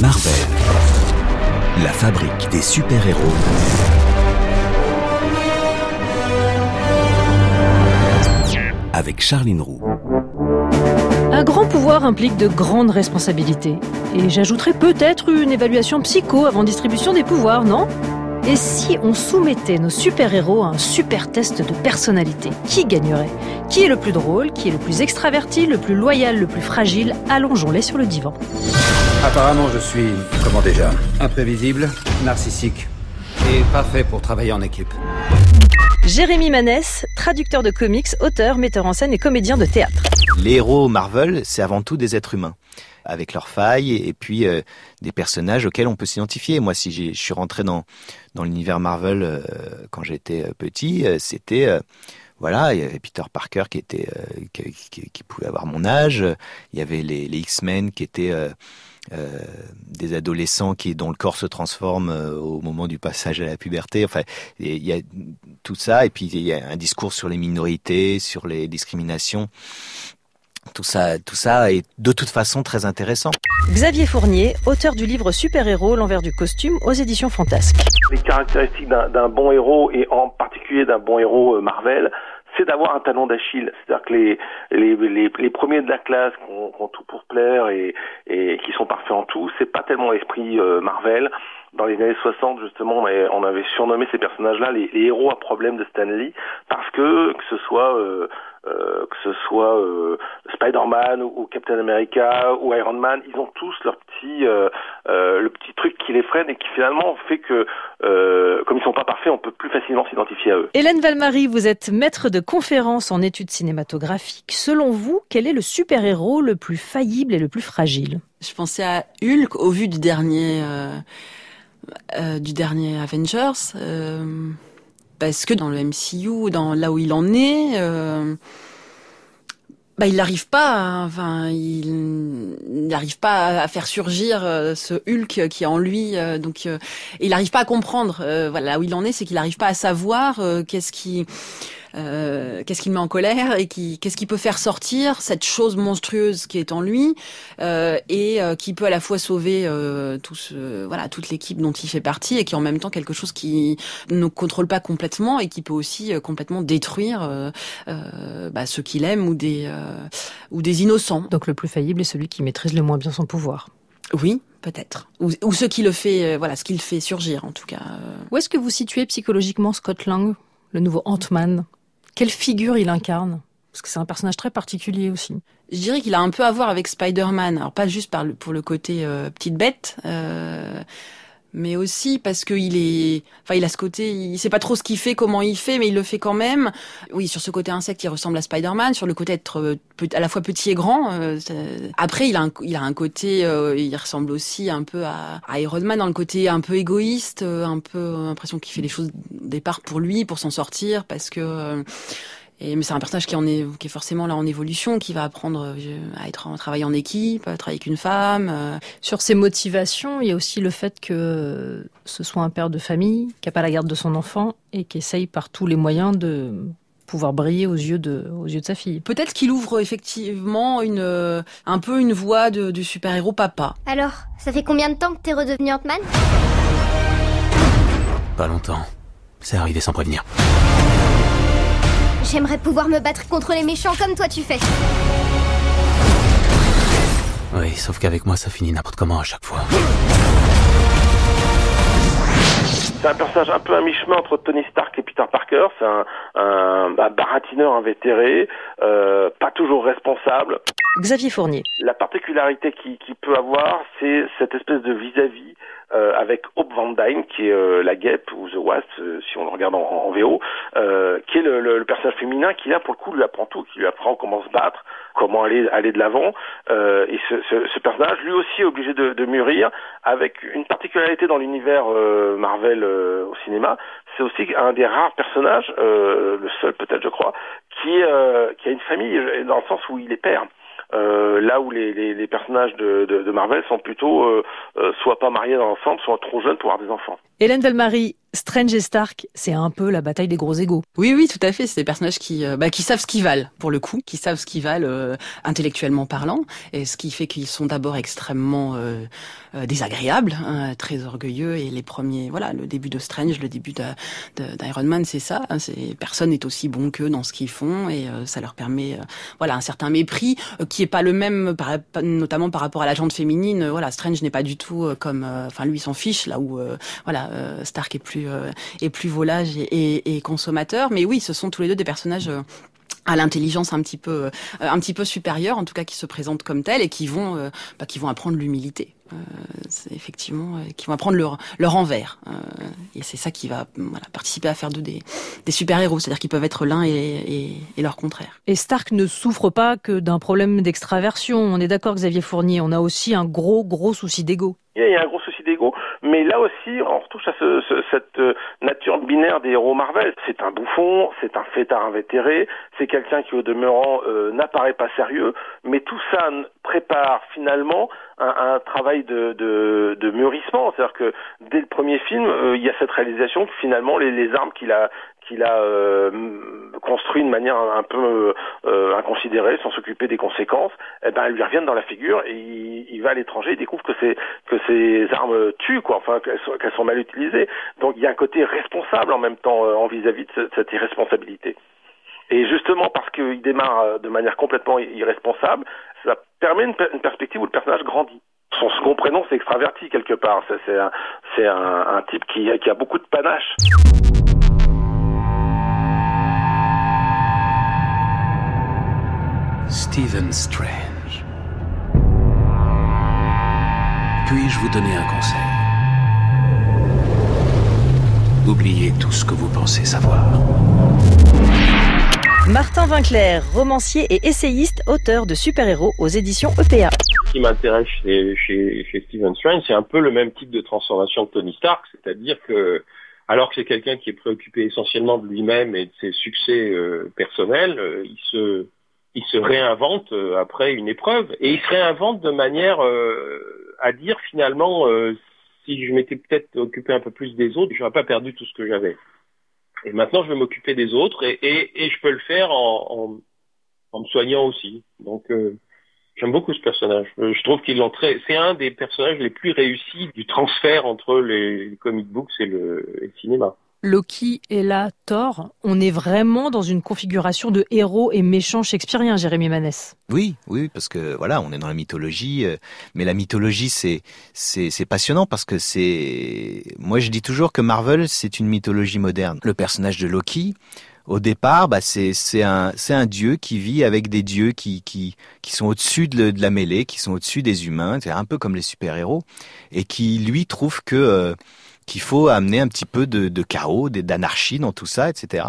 Marvel, la fabrique des super-héros. Avec Charline Roux. Un grand pouvoir implique de grandes responsabilités. Et j'ajouterais peut-être une évaluation psycho avant distribution des pouvoirs, non? Et si on soumettait nos super-héros à un super test de personnalité Qui gagnerait? Qui est le plus drôle? Qui est le plus extraverti? Le plus loyal? Le plus fragile? Allongeons-les sur le divan. Apparemment, je suis, comment déjà, imprévisible, narcissique et pas fait pour travailler en équipe. Jérémy Manès, traducteur de comics, auteur, metteur en scène et comédien de théâtre. Les héros Marvel, c'est avant tout des êtres humains avec leurs failles et puis euh, des personnages auxquels on peut s'identifier. Moi, si je suis rentré dans dans l'univers Marvel euh, quand j'étais euh, petit, c'était voilà, il y avait Peter Parker qui était qui, pouvait avoir mon âge, il y avait les, les X-Men qui étaient des adolescents qui dont le corps se transforme au moment du passage à la puberté. Enfin, il y a tout ça et puis il y a un discours sur les minorités, sur les discriminations tout ça, tout ça est de toute façon très intéressant. Xavier Fournier, auteur du livre Super-héros, l'envers du costume aux éditions Fantasques. Les caractéristiques d'un bon héros et en particulier d'un bon héros euh, Marvel, c'est d'avoir un talon d'Achille. C'est-à-dire que les, les, les, premiers de la classe qui ont, ont, tout pour plaire et, et qui sont parfaits en tout, c'est pas tellement l'esprit euh, Marvel. Dans les années 60, justement, on avait, surnommé ces personnages-là les, les, héros à problème de Stanley parce que, que ce soit euh, euh, que ce soit euh, Spider-Man ou, Captain America ou Iron Man, ils ont tous leur petit euh, le petit truc qui les freine et qui finalement fait que comme ils sont pas parfaits, on peut plus facilement s'identifier à eux. Hélène Valmarie, vous êtes maître de conférences en études cinématographiques. Selon vous, quel est le super-héros le plus faillible et le plus fragile? Je pensais à Hulk au vu du dernier du dernier Avengers parce que dans le MCU, dans là où il en est, euh, bah, il n'arrive pas, enfin, il n'arrive pas à faire surgir euh, ce Hulk qui est en lui, euh, donc il n'arrive pas à comprendre. voilà, là où il en est, c'est qu'il n'arrive pas à savoir qu'est-ce qui euh, qu'est-ce qui le met en colère et qui, qu'est-ce qui peut faire sortir cette chose monstrueuse qui est en lui euh, et euh, qui peut à la fois sauver euh, tout ce, voilà toute l'équipe dont il fait partie et qui en même temps quelque chose qui ne contrôle pas complètement et qui peut aussi complètement détruire bah, ceux qu'il aime ou des ou des innocents. Donc le plus faillible est celui qui maîtrise le moins bien son pouvoir. Oui, peut-être. Ou, ou, ce qui le fait, voilà, ce qui le fait surgir en tout cas. Où est-ce que vous situez psychologiquement Scott Lang, le nouveau Ant-Man? Quelle figure il incarne? Parce que c'est un personnage très particulier aussi. Je dirais qu'il a un peu à voir avec Spider-Man. Alors pas juste par le, pour le côté euh, petite bête, euh, mais aussi parce qu'il est, enfin, il a ce côté, il sait pas trop ce qu'il fait, comment il fait, mais il le fait quand même. Oui, sur ce côté insecte, il ressemble à Spider-Man, sur le côté être euh, à la fois petit et grand. Euh, après, il a un, il a un côté, euh, il ressemble aussi un peu à, Iron Man dans le côté un peu égoïste, un peu l'impression qu'il fait les choses au départ pour lui, pour s'en sortir, parce que et, mais c'est un personnage qui, en est, qui est forcément là en évolution, qui va apprendre euh, à être en travailler en équipe, à travailler avec une femme. Euh. Sur ses motivations, il y a aussi le fait que ce soit un père de famille, qui n'a pas la garde de son enfant et qui essaye par tous les moyens de pouvoir briller aux yeux de, aux yeux de sa fille. Peut-être qu'il ouvre effectivement une, euh, un peu une voie de, du super-héros papa. Alors, ça fait combien de temps que t'es redevenu Ant-Man? Pas longtemps. C'est arrivé sans prévenir. J'aimerais pouvoir me battre contre les méchants comme toi tu fais. Oui, sauf qu'avec moi ça finit n'importe comment à chaque fois. C'est un personnage un peu à mi-chemin entre Tony Stark et Peter Parker. C'est un, un, baratineur invétéré, euh, pas toujours responsable. Xavier Fournier. La particularité qu'il qui peut avoir, c'est cette espèce de vis-à-vis euh, avec Hope Van Dyne, qui est euh, la guêpe ou The Wasp, si on le regarde en, en VO, qui est le, le, le, personnage féminin qui là pour le coup lui apprend tout, qui lui apprend comment se battre, comment aller aller de l'avant. et ce, ce, ce, personnage, lui aussi, est obligé de, de mûrir, avec une particularité dans l'univers Marvel au cinéma, c'est aussi un des rares personnages, le seul peut-être je crois, qui, qui a une famille dans le sens où il est père. Euh, là où les, les, les personnages de, de, de, Marvel sont plutôt euh, euh, soit pas mariés dans l'ensemble, soit trop jeunes pour avoir des enfants. Hélène Delmarie, Strange et Stark, c'est un peu la bataille des gros égaux. Oui, oui, tout à fait. C'est des personnages qui, euh, bah, qui savent ce qu'ils valent, pour le coup, qui savent ce qu'ils valent euh, intellectuellement parlant, et ce qui fait qu'ils sont d'abord extrêmement euh, désagréables, hein, très orgueilleux, et les premiers, voilà, le début de Strange, le début d'Iron Man, c'est ça. Hein, c'est personne n'est aussi bon qu'eux dans ce qu'ils font, et ça leur permet, voilà, un certain mépris qui est pas le même, notamment par rapport à la gente féminine. voilà, Strange n'est pas du tout comme, enfin, lui, s'en fiche, là où, voilà, Stark est plus euh, et plus volage et, consommateur. Mais oui, ce sont tous les deux des personnages euh, à l'intelligence un petit peu euh, un petit peu supérieure en tout cas qui se présentent comme tels et qui vont bah, qui vont apprendre l'humilité. C'est effectivement qui vont apprendre leur leur envers. Et c'est ça qui va participer à faire d'eux des, des super héros c'est-à-dire qu'ils peuvent être l'un et, et, leur contraire. Et Stark ne souffre pas que d'un problème d'extraversion. On est d'accord Xavier Fournier. On a aussi un gros gros souci d'ego. Il y a un gros souci d'ego mais là aussi, on retouche à ce, ce, cette euh, nature binaire des héros Marvel. C'est un bouffon, c'est un fêtard invétéré, c'est quelqu'un qui au demeurant euh, n'apparaît pas sérieux, mais tout ça prépare finalement un, un travail de, de, de mûrissement. C'est-à-dire que dès le premier film, euh, il y a cette réalisation que finalement les, les armes qu'il a qu'il a euh, construit de manière un peu euh, inconsidérée, sans s'occuper des conséquences, eh ben elles lui reviennent dans la figure et il, il va à l'étranger, il découvre que c'est que ces armes tuent quoi, enfin qu'elles sont, qu'elles sont mal utilisées. Donc il y a un côté responsable en même temps euh, en vis-à-vis de cette irresponsabilité. Et justement parce qu'il démarre euh, de manière complètement irresponsable, ça permet une, une perspective où le personnage grandit son second prénom, c'est extraverti quelque part. C'est un, un, un, type qui, qui a beaucoup de panache. Stephen Strange. Puis-je vous donner un conseil? Oubliez tout ce que vous pensez savoir. Martin Vinclair, romancier et essayiste, auteur de super-héros aux éditions EPA. Ce qui m'intéresse chez, chez, chez Stephen Strange, c'est un peu le même type de transformation que Tony Stark, c'est-à-dire que alors que c'est quelqu'un qui est préoccupé essentiellement de lui-même et de ses succès euh, personnels, euh, il se il se réinvente euh, après une épreuve et il se réinvente de manière euh, à dire finalement euh, si je m'étais peut-être occupé un peu plus des autres, j'aurais pas perdu tout ce que j'avais. Et maintenant, je vais m'occuper des autres et, et, et, je peux le faire en, en, en me soignant aussi. Donc, j'aime beaucoup ce personnage. Je trouve qu'il c'est un des personnages les plus réussis du transfert entre les, les comic books et le, et le cinéma. Loki et là Thor, on est vraiment dans une configuration de héros et méchants shakespeariens, Jérémy Manès. Oui, oui, parce que voilà, on est dans la mythologie, euh, mais la mythologie c'est c'est passionnant parce que c'est, moi je dis toujours que Marvel c'est une mythologie moderne. Le personnage de Loki, au départ, bah, c'est un un dieu qui vit avec des dieux qui qui qui sont au-dessus de, la mêlée, qui sont au-dessus des humains, c'est un peu comme les super héros, et qui lui trouve que euh, qu'il faut amener un petit peu de, chaos, d'anarchie dans tout ça, etc.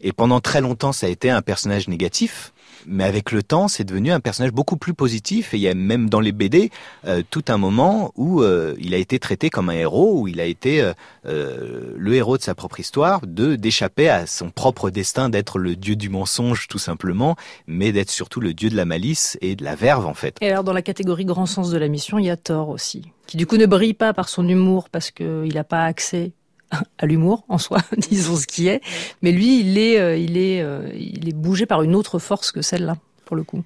Et pendant très longtemps, ça a été un personnage négatif. Mais avec le temps, c'est devenu un personnage beaucoup plus positif. Et il y a même dans les BD euh, tout un moment où euh, il a été traité comme un héros, où il a été euh, euh le héros de sa propre histoire, de d'échapper à son propre destin d'être le dieu du mensonge tout simplement, mais d'être surtout le dieu de la malice et de la verve en fait. Et alors dans la catégorie grand sens de la mission, il y a Thor aussi, qui du coup ne brille pas par son humour parce qu'il n'a pas accès à l'humour en soi, disons ce qui est. Mais lui, il est, euh, il est, euh, il est bougé par une autre force que celle-là, pour le coup.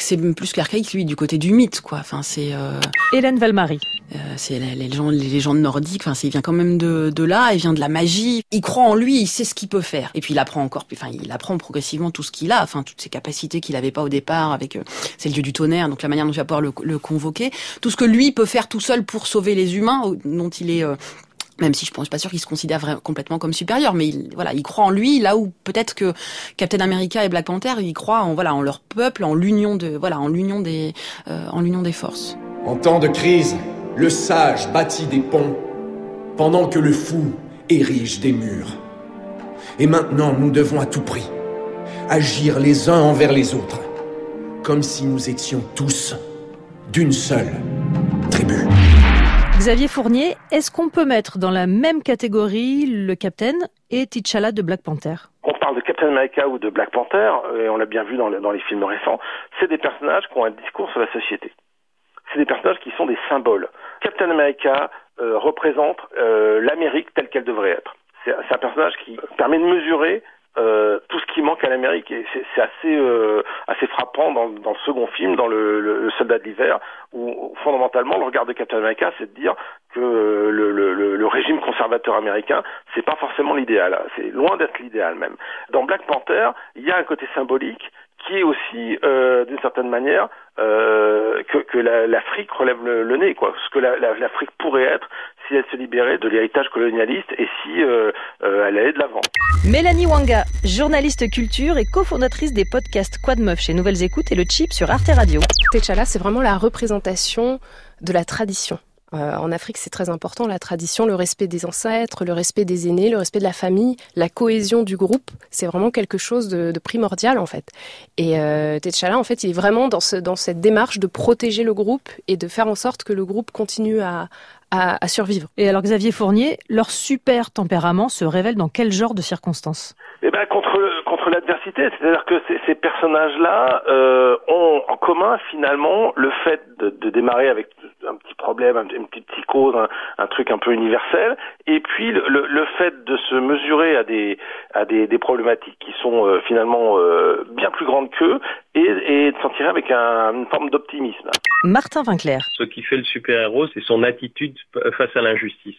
C'est plus l'archaïque, lui, du côté du mythe, quoi. Enfin, c'est euh... Hélène Valmarie. Euh, c'est les, les, les légendes nordiques. Enfin, il vient quand même de, de là. Il vient de la magie. Il croit en lui. Il sait ce qu'il peut faire. Et puis il apprend encore. Enfin, il apprend progressivement tout ce qu'il a. Enfin, toutes ses capacités qu'il n'avait pas au départ. Avec euh, c'est le dieu du tonnerre. Donc la manière dont il va pouvoir le, le, convoquer. Tout ce que lui peut faire tout seul pour sauver les humains, dont il est même si je pense pas sûr qu'il se considère vraiment, complètement comme supérieur, mais il, voilà, il croit en lui là où peut-être que Captain America et Black Panther, ils croient en voilà en leur peuple, en l'union de voilà en l'union des euh, en l'union des forces. En temps de crise, le sage bâtit des ponts, pendant que le fou érige des murs. Et maintenant, nous devons à tout prix agir les uns envers les autres, comme si nous étions tous d'une seule tribu. Xavier Fournier, est-ce qu'on peut mettre dans la même catégorie le Captain et T'Challa de Black Panther? On parle de Captain America ou de Black Panther, et on l'a bien vu dans les films récents, c'est des personnages qui ont un discours sur la société. C'est des personnages qui sont des symboles. Captain America euh, représente euh, l'Amérique telle qu'elle devrait être. c'est un personnage qui permet de mesurer euh, tout ce qui manque à l'Amérique. Et c'est assez, euh, assez frappant dans, dans, le second film, dans le, le, Soldat de l'hiver, où fondamentalement le regard de Captain America, c'est de dire que le, le, le, régime conservateur américain, c'est pas forcément l'idéal. C'est loin d'être l'idéal même. Dans Black Panther, il y a un côté symbolique qui est aussi, euh, d'une certaine manière, euh, que, que l'Afrique relève le, nez, quoi. Ce que l'Afrique pourrait être si elle se libérait de l'héritage colonialiste et si euh, euh, elle allait de l'avant. Mélanie Wanga, journaliste culture et cofondatrice des podcasts Quad Meuf chez Nouvelles Écoutes et le Chip sur Arte Radio. T'Challa, c'est vraiment la représentation de la tradition. Euh, en Afrique, c'est très important, la tradition, le respect des ancêtres, le respect des aînés, le respect de la famille, la cohésion du groupe. C'est vraiment quelque chose de, primordial, en fait. Et euh, T'Challa, en fait, il est vraiment dans, ce, dans cette démarche de protéger le groupe et de faire en sorte que le groupe continue à, à, survivre. Et alors Xavier Fournier, leur super tempérament se révèle dans quel genre de circonstances? Eh ben contre contre l'adversité, c'est-à-dire que ces, ces personnages-là euh, ont en commun finalement le fait de, de démarrer avec problème, une petite psychose, un, un, truc un peu universel, et puis le, le, fait de se mesurer à des à des, des problématiques qui sont euh, finalement euh, bien plus grandes qu'eux et, et, de s'en tirer avec un, une forme d'optimisme. Martin Vinclair. Ce qui fait le super-héros, c'est son attitude face à l'injustice.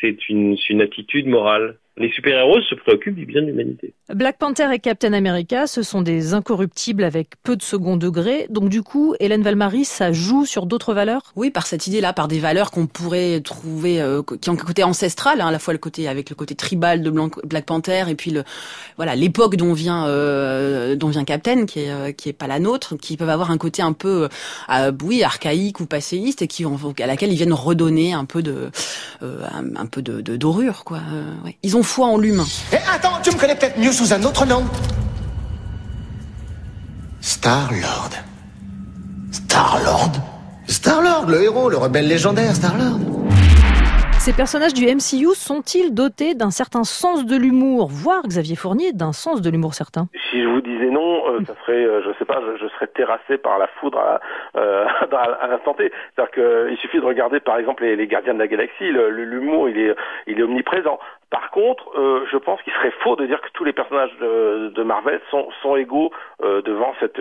C'est une, une attitude morale les super-héros se préoccupent du bien de l'humanité. Black Panther et Captain America, ce sont des incorruptibles avec peu de second degré. Donc du coup, Hélène Valmaris, ça joue sur d'autres valeurs? Oui, par cette idée-là, par des valeurs qu'on pourrait trouver, euh, qui ont un côté ancestral, hein, à la fois le côté avec le côté tribal de Black Panther et puis le voilà l'époque dont vient euh, dont vient Captain, qui est euh, qui est pas la nôtre, qui peuvent avoir un côté un peu oui archaïque ou passéiste et qui à laquelle ils viennent redonner un peu de un, peu de dorure quoi. Ouais. Ils ont l'humain. Eh, attends, tu me connais peut-être mieux sous un autre nom. Star-Lord. Star-Lord? Star-Lord, le héros, le rebelle légendaire, Star-Lord. Ces personnages du MCU sont-ils dotés d'un certain sens de l'humour, voire Xavier Fournier d'un sens de l'humour certain Si je vous disais non, euh, ça serait, euh, je sais pas, je, serais terrassé par la foudre à, euh, à l'instant T. C'est-à-dire qu'il suffit de regarder par exemple les, Gardiens de la Galaxie, l'humour il est, il est omniprésent. Par contre, euh, je pense qu'il serait faux de dire que tous les personnages de, de Marvel sont, sont égaux devant cette,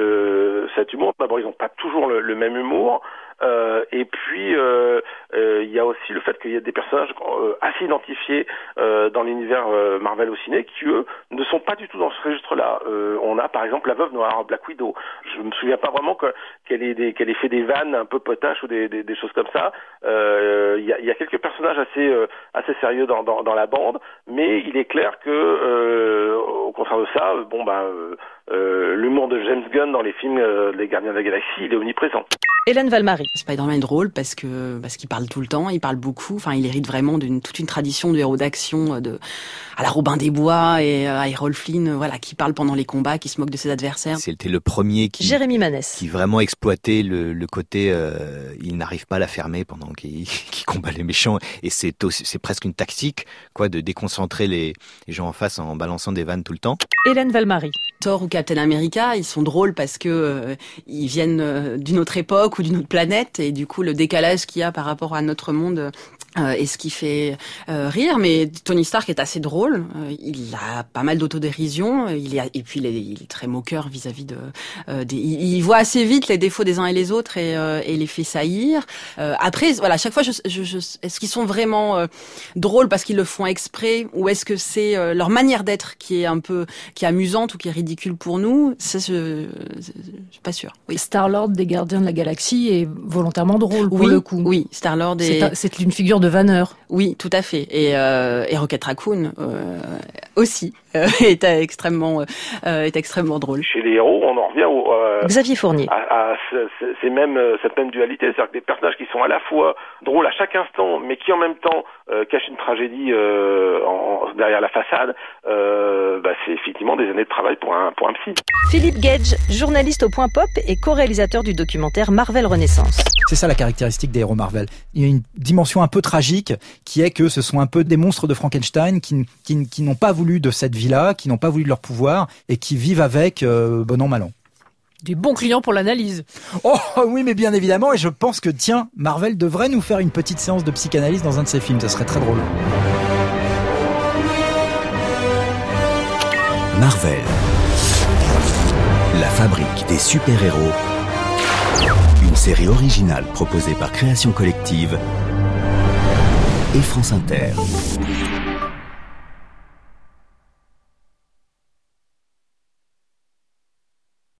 cet humour. D'abord, ils n'ont pas toujours le même humour. Euh, et puis euh, euh, il y a aussi le fait qu'il y a des personnages assez identifiés dans l'univers Marvel au ciné qui eux ne sont pas du tout dans ce registre-là. on a par exemple la veuve noire, Black Widow. Je me souviens pas vraiment qu'elle ait, qu'elle ait fait des vannes un peu potaches ou des, des, choses comme ça. Il y a, y, a, quelques personnages assez assez sérieux dans, dans, dans, la bande, mais il est clair que au contraire de ça, bon ben l'humour de James Gunn dans les films Les Gardiens de la Galaxie, il est omniprésent. Hélène Valmarie. Spider-Man est drôle parce que parce qu'il parle tout le temps, il parle beaucoup. Enfin, il hérite vraiment d'une toute une tradition de héros d'action euh, de à la Robin des Bois et euh, à Errol Flynn, euh, voilà, qui parle pendant les combats, qui se moque de ses adversaires. C'était le premier qui Jérémy Manès. qui vraiment exploitait le, le côté il n'arrive pas à la fermer pendant qu'il combat les méchants et c'est c'est presque une tactique quoi de déconcentrer les, les gens en face en balançant des vannes tout le temps. Hélène Valmarie. Thor ou Captain America, ils sont drôles parce que ils viennent d'une autre époque ou d'une autre planète et du coup le décalage qu'il y a par rapport à notre monde euh, et ce qui fait euh, rire, mais Tony Stark est assez drôle. Euh, il a pas mal d'autodérision. Il est et puis il est, il est très moqueur vis-à-vis de. Des, il, voit assez vite les défauts des uns et les autres et, et les fait saillir. après, voilà, chaque fois, je, je, je est-ce qu'ils sont vraiment drôles parce qu'ils le font exprès, ou est-ce que c'est leur manière d'être qui est un peu qui est amusante ou qui est ridicule pour nous? Ça, je, je, suis pas sûre. Oui. Star Lord des Gardiens de la Galaxie est volontairement drôle pour le coup. Oui, Star Lord est. C'est une figure de vanneur. Oui, tout à fait. Et, euh, et Rocket Raccoon euh, aussi euh, est extrêmement euh, est extrêmement drôle. Chez les héros, on en revient au euh, Xavier Fournier. À, cette même dualité, c'est-à-dire que des personnages qui sont à la fois drôles à chaque instant, mais qui en même temps cachent une tragédie en, derrière la façade. Bah, c'est effectivement des années de travail pour un pour un psy. Philippe Gage, journaliste au Point Pop et co-réalisateur du documentaire Marvel Renaissance. C'est ça la caractéristique des héros Marvel. Il y a une dimension un peu tragique qui est que ce sont un peu des monstres de Frankenstein qui, qui, n'ont pas voulu de cette vie-là, qui n'ont pas voulu de leur pouvoir et qui vivent avec euh, bon an mal an. Du bon client pour l'analyse. Oh oui, mais bien évidemment, et je pense que tiens, Marvel devrait nous faire une petite séance de psychanalyse dans un de ses films, ça serait très drôle. Marvel. La fabrique des super-héros. Une série originale proposée par Création Collective et France Inter.